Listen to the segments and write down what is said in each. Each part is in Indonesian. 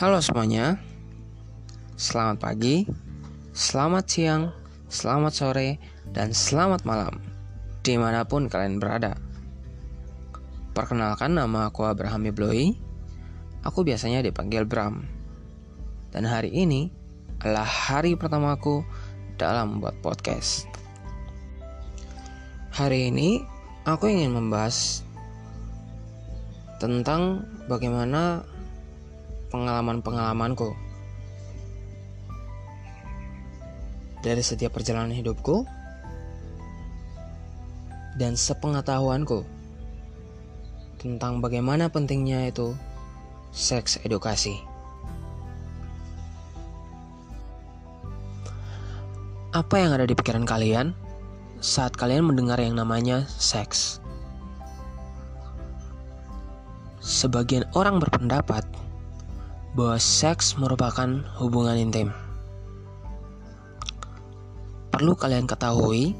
Halo semuanya, selamat pagi, selamat siang, selamat sore, dan selamat malam di mana pun kalian berada. Perkenalkan nama aku Abraham Ibloi, aku biasanya dipanggil Bram. Dan hari ini adalah hari pertamaku dalam membuat podcast. Hari ini aku ingin membahas tentang bagaimana pengalaman-pengalamanku. Dari setiap perjalanan hidupku dan sepengetahuanku tentang bagaimana pentingnya itu seks edukasi. Apa yang ada di pikiran kalian saat kalian mendengar yang namanya seks? Sebagian orang berpendapat bahwa seks merupakan hubungan intim. Perlu kalian ketahui,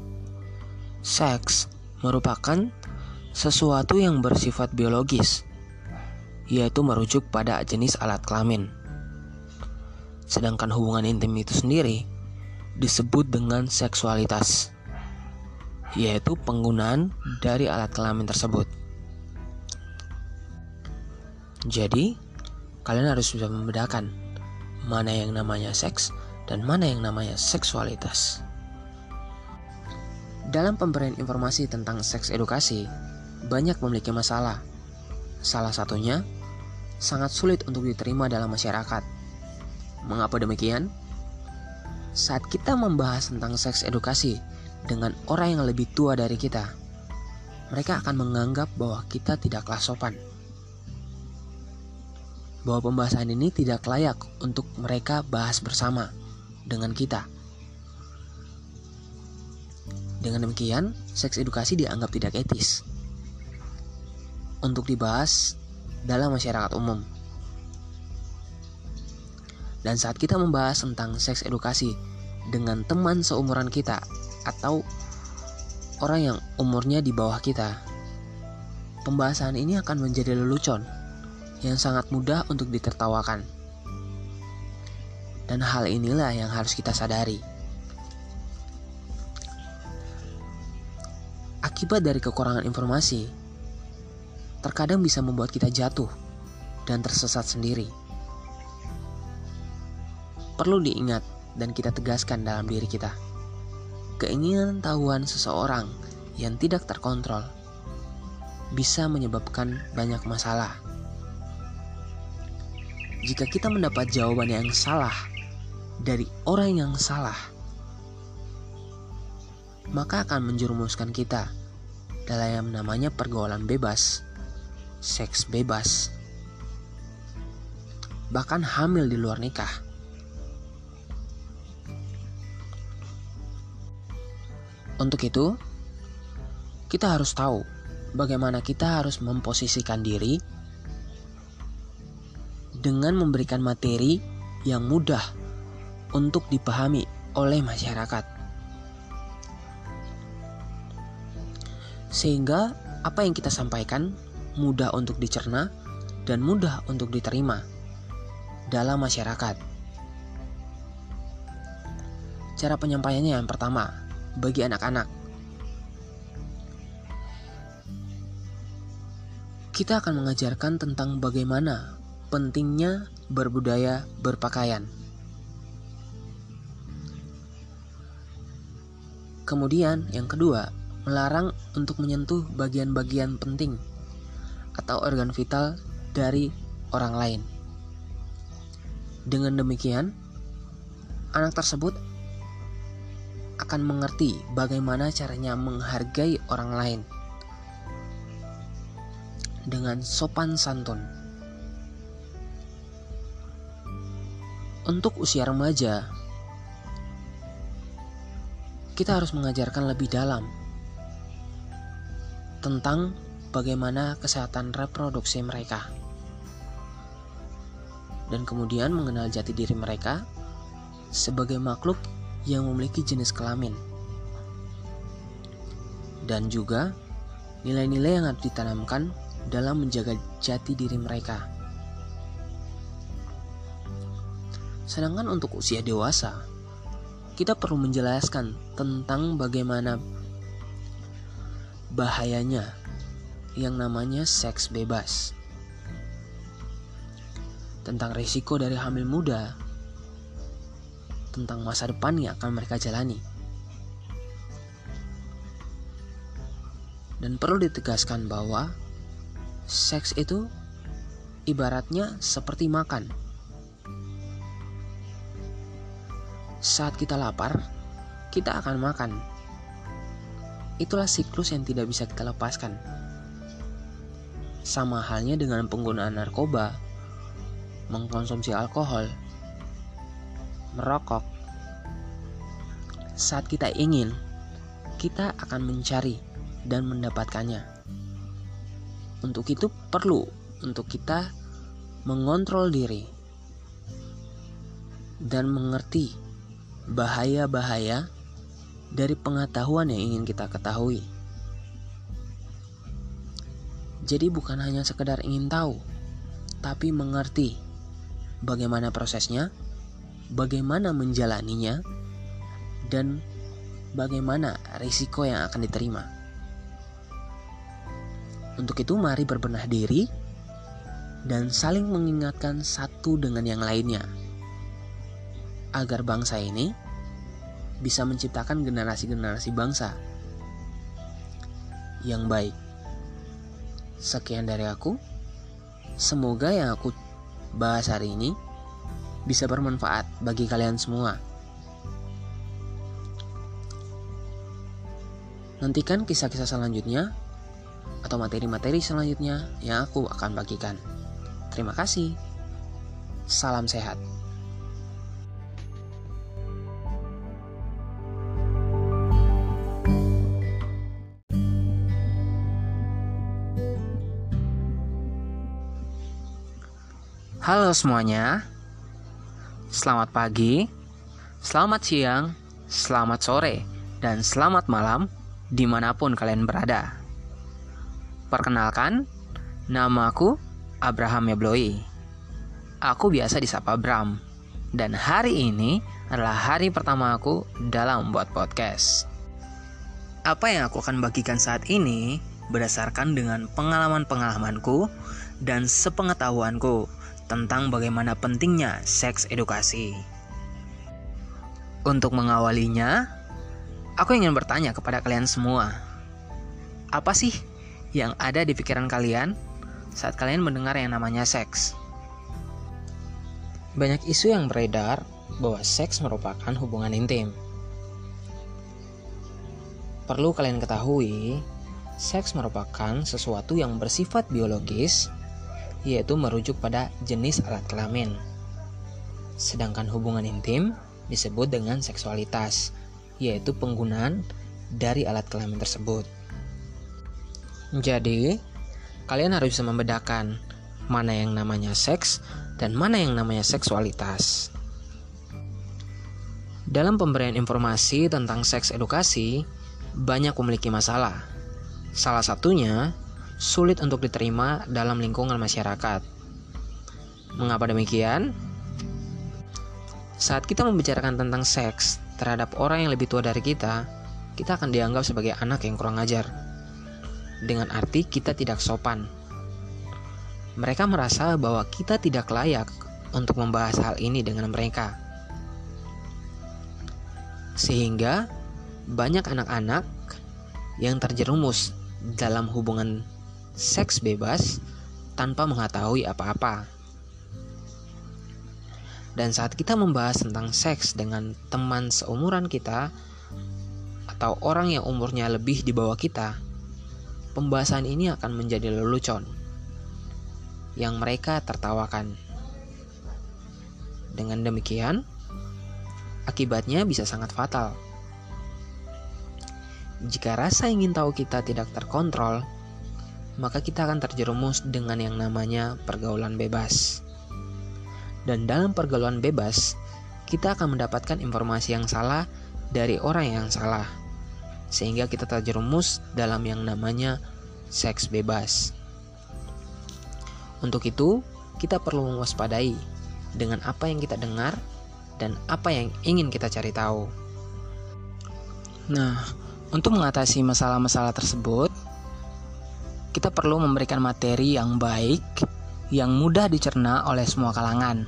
seks merupakan sesuatu yang bersifat biologis, yaitu merujuk pada jenis alat kelamin. Sedangkan hubungan intim itu sendiri disebut dengan seksualitas, yaitu penggunaan dari alat kelamin tersebut. Jadi, kalian harus bisa membedakan mana yang namanya seks dan mana yang namanya seksualitas. Dalam pemberian informasi tentang seks edukasi, banyak memiliki masalah. Salah satunya, sangat sulit untuk diterima dalam masyarakat. Mengapa demikian? Saat kita membahas tentang seks edukasi dengan orang yang lebih tua dari kita, mereka akan menganggap bahwa kita tidaklah sopan bahwa pembahasan ini tidak layak untuk mereka bahas bersama dengan kita. Dengan demikian, seks edukasi dianggap tidak etis untuk dibahas dalam masyarakat umum. Dan saat kita membahas tentang seks edukasi dengan teman seumuran kita atau orang yang umurnya di bawah kita, pembahasan ini akan menjadi lelucon yang sangat mudah untuk ditertawakan. Dan hal inilah yang harus kita sadari. Akibat dari kekurangan informasi, terkadang bisa membuat kita jatuh dan tersesat sendiri. Perlu diingat dan kita tegaskan dalam diri kita. Keinginan tahuan seseorang yang tidak terkontrol bisa menyebabkan banyak masalah jika kita mendapat jawaban yang salah dari orang yang salah, maka akan menjerumuskan kita dalam yang namanya pergaulan bebas, seks bebas, bahkan hamil di luar nikah. Untuk itu, kita harus tahu bagaimana kita harus memposisikan diri dengan memberikan materi yang mudah untuk dipahami oleh masyarakat. Sehingga apa yang kita sampaikan mudah untuk dicerna dan mudah untuk diterima dalam masyarakat. Cara penyampaiannya yang pertama, bagi anak-anak. Kita akan mengajarkan tentang bagaimana pentingnya berbudaya berpakaian. Kemudian, yang kedua, melarang untuk menyentuh bagian-bagian penting atau organ vital dari orang lain. Dengan demikian, anak tersebut akan mengerti bagaimana caranya menghargai orang lain dengan sopan santun. Untuk usia remaja, kita harus mengajarkan lebih dalam tentang bagaimana kesehatan reproduksi mereka, dan kemudian mengenal jati diri mereka sebagai makhluk yang memiliki jenis kelamin, dan juga nilai-nilai yang harus ditanamkan dalam menjaga jati diri mereka. Sedangkan untuk usia dewasa, kita perlu menjelaskan tentang bagaimana bahayanya yang namanya seks bebas. Tentang risiko dari hamil muda, tentang masa depan yang akan mereka jalani. Dan perlu ditegaskan bahwa seks itu ibaratnya seperti makan. Saat kita lapar, kita akan makan. Itulah siklus yang tidak bisa kita lepaskan. Sama halnya dengan penggunaan narkoba, mengkonsumsi alkohol, merokok. Saat kita ingin, kita akan mencari dan mendapatkannya. Untuk itu perlu untuk kita mengontrol diri dan mengerti bahaya-bahaya dari pengetahuan yang ingin kita ketahui. Jadi bukan hanya sekedar ingin tahu, tapi mengerti bagaimana prosesnya, bagaimana menjalaninya, dan bagaimana risiko yang akan diterima. Untuk itu mari berbenah diri dan saling mengingatkan satu dengan yang lainnya agar bangsa ini bisa menciptakan generasi-generasi bangsa yang baik. Sekian dari aku. Semoga yang aku bahas hari ini bisa bermanfaat bagi kalian semua. Nantikan kisah-kisah selanjutnya atau materi-materi selanjutnya yang aku akan bagikan. Terima kasih. Salam sehat. Halo semuanya, selamat pagi, selamat siang, selamat sore, dan selamat malam di mana pun kalian berada. Perkenalkan, namaku Abraham Yabloi. Aku biasa disapa Bram, dan hari ini adalah hari pertama aku dalam membuat podcast. Apa yang aku akan bagikan saat ini berdasarkan dengan pengalaman-pengalamanku dan sepengetahuanku tentang bagaimana pentingnya seks edukasi. Untuk mengawalinya, aku ingin bertanya kepada kalian semua. Apa sih yang ada di pikiran kalian saat kalian mendengar yang namanya seks? Banyak isu yang beredar bahwa seks merupakan hubungan intim. Perlu kalian ketahui, seks merupakan sesuatu yang bersifat biologis yaitu merujuk pada jenis alat kelamin. Sedangkan hubungan intim disebut dengan seksualitas, yaitu penggunaan dari alat kelamin tersebut. Jadi, kalian harus bisa membedakan mana yang namanya seks dan mana yang namanya seksualitas. Dalam pemberian informasi tentang seks edukasi, banyak memiliki masalah. Salah satunya sulit untuk diterima dalam lingkungan masyarakat. Mengapa demikian? Saat kita membicarakan tentang seks terhadap orang yang lebih tua dari kita, kita akan dianggap sebagai anak yang kurang ajar. Dengan arti kita tidak sopan. Mereka merasa bahwa kita tidak layak untuk membahas hal ini dengan mereka. Sehingga banyak anak-anak yang terjerumus dalam hubungan seks bebas tanpa mengetahui apa-apa. Dan saat kita membahas tentang seks dengan teman seumuran kita atau orang yang umurnya lebih di bawah kita, pembahasan ini akan menjadi lelucon yang mereka tertawakan. Dengan demikian, akibatnya bisa sangat fatal. Jika rasa ingin tahu kita tidak terkontrol, maka kita akan terjerumus dengan yang namanya pergaulan bebas. Dan dalam pergaulan bebas, kita akan mendapatkan informasi yang salah dari orang yang salah, sehingga kita terjerumus dalam yang namanya seks bebas. Untuk itu, kita perlu mewaspadai dengan apa yang kita dengar dan apa yang ingin kita cari tahu. Nah, untuk mengatasi masalah-masalah tersebut, kita perlu memberikan materi yang baik, yang mudah dicerna oleh semua kalangan.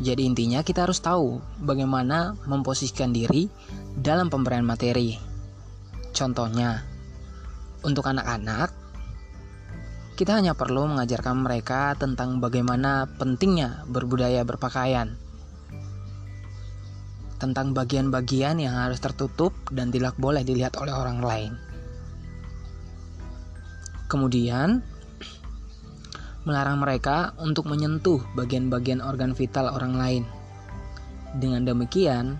Jadi intinya kita harus tahu bagaimana memposisikan diri dalam pemberian materi. Contohnya, untuk anak-anak, kita hanya perlu mengajarkan mereka tentang bagaimana pentingnya berbudaya berpakaian. Tentang bagian-bagian yang harus tertutup dan tidak boleh dilihat oleh orang lain. Kemudian, melarang mereka untuk menyentuh bagian-bagian organ vital orang lain. Dengan demikian,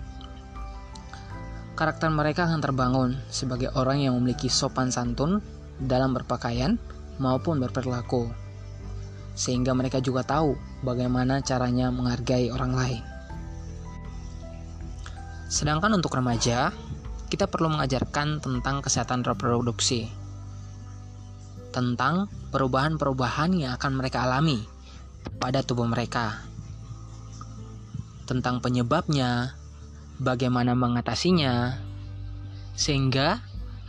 karakter mereka akan terbangun sebagai orang yang memiliki sopan santun dalam berpakaian maupun berperilaku, sehingga mereka juga tahu bagaimana caranya menghargai orang lain. Sedangkan untuk remaja, kita perlu mengajarkan tentang kesehatan reproduksi, tentang perubahan-perubahan yang akan mereka alami pada tubuh mereka, tentang penyebabnya, bagaimana mengatasinya, sehingga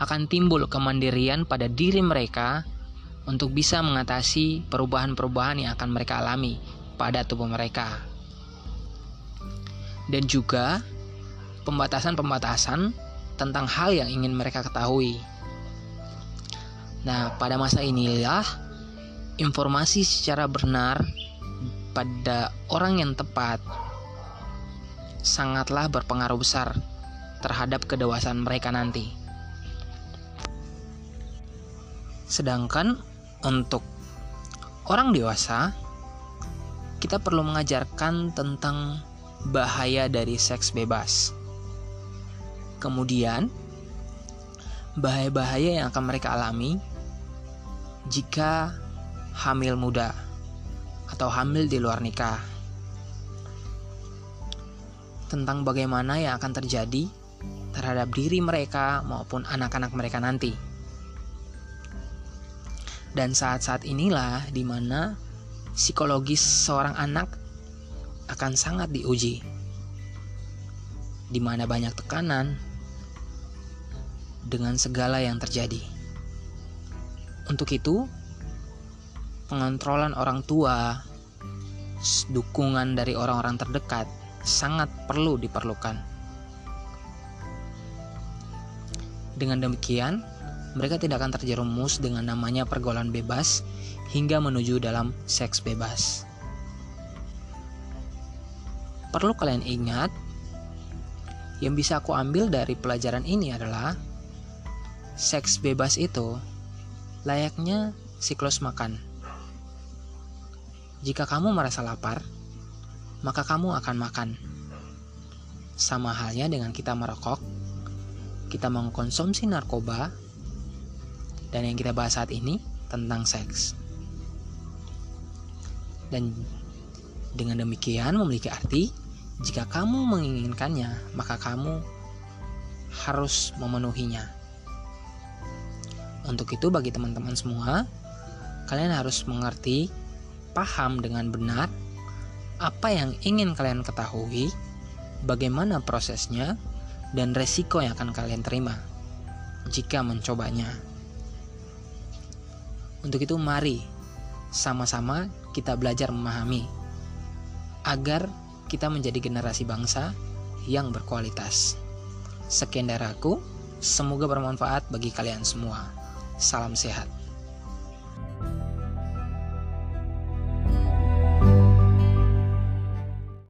akan timbul kemandirian pada diri mereka untuk bisa mengatasi perubahan-perubahan yang akan mereka alami pada tubuh mereka. Dan juga pembatasan-pembatasan tentang hal yang ingin mereka ketahui. Nah, pada masa inilah informasi secara benar pada orang yang tepat sangatlah berpengaruh besar terhadap kedewasaan mereka nanti. Sedangkan untuk orang dewasa, kita perlu mengajarkan tentang bahaya dari seks bebas. Kemudian, bahaya-bahaya yang akan mereka alami jika hamil muda atau hamil di luar nikah. Tentang bagaimana yang akan terjadi terhadap diri mereka maupun anak-anak mereka nanti. Dan saat-saat inilah di mana psikologis seorang anak akan sangat diuji. Di mana banyak tekanan dengan segala yang terjadi. Untuk itu, pengontrolan orang tua, dukungan dari orang-orang terdekat sangat perlu diperlukan. Dengan demikian, mereka tidak akan terjerumus dengan namanya pergaulan bebas hingga menuju dalam seks bebas. Perlu kalian ingat, yang bisa aku ambil dari pelajaran ini adalah seks bebas itu layaknya siklus makan. Jika kamu merasa lapar, maka kamu akan makan. Sama halnya dengan kita merokok, kita mengkonsumsi narkoba, dan yang kita bahas saat ini tentang seks. Dan dengan demikian memiliki arti jika kamu menginginkannya, maka kamu harus memenuhinya. Untuk itu bagi teman-teman semua, kalian harus mengerti, paham dengan benar apa yang ingin kalian ketahui, bagaimana prosesnya, dan resiko yang akan kalian terima jika mencobanya. Untuk itu mari sama-sama kita belajar memahami agar kita menjadi generasi bangsa yang berkualitas. Sekian dari semoga bermanfaat bagi kalian semua. Salam sehat.